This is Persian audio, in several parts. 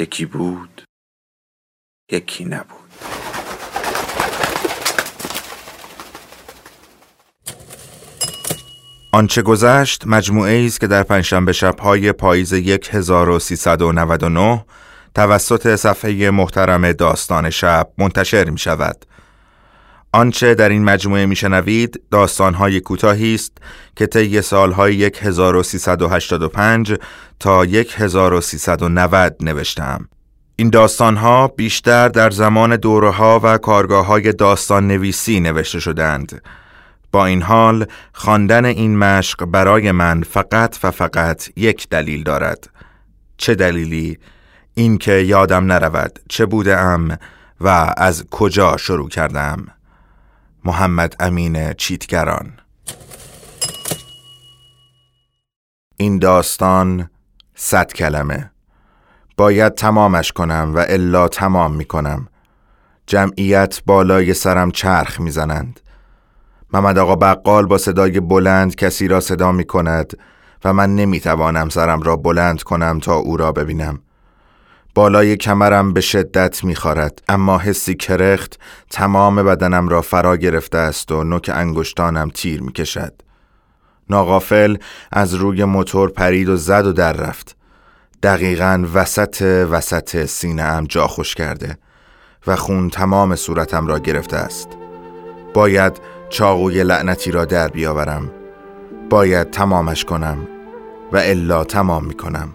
یکی بود یکی نبود آنچه گذشت مجموعه است که در پنجشنبه شبهای پاییز 1399 توسط صفحه محترم داستان شب منتشر می شود. آنچه در این مجموعه میشنوید داستانهای کوتاهی است که طی سالهای 1385 تا 1390 نوشتم. این داستانها بیشتر در زمان دوره ها و کارگاه های داستان نویسی نوشته شدند. با این حال خواندن این مشق برای من فقط و فقط یک دلیل دارد. چه دلیلی؟ اینکه یادم نرود چه بودم و از کجا شروع کردم. محمد امین چیتگران. این داستان صد کلمه. باید تمامش کنم و الا تمام می کنم جمعیت بالای سرم چرخ می‌زنند. محمد آقا بقال با صدای بلند کسی را صدا می کند و من نمی توانم سرم را بلند کنم تا او را ببینم. بالای کمرم به شدت میخارد اما حسی کرخت تمام بدنم را فرا گرفته است و نوک انگشتانم تیر می‌کشد. ناغافل از روی موتور پرید و زد و در رفت. دقیقا وسط وسط سینه ام جا خوش کرده و خون تمام صورتم را گرفته است. باید چاقوی لعنتی را در بیاورم. باید تمامش کنم و الا تمام می کنم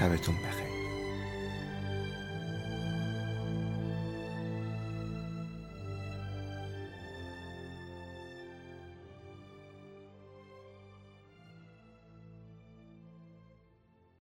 شبتون بخیر.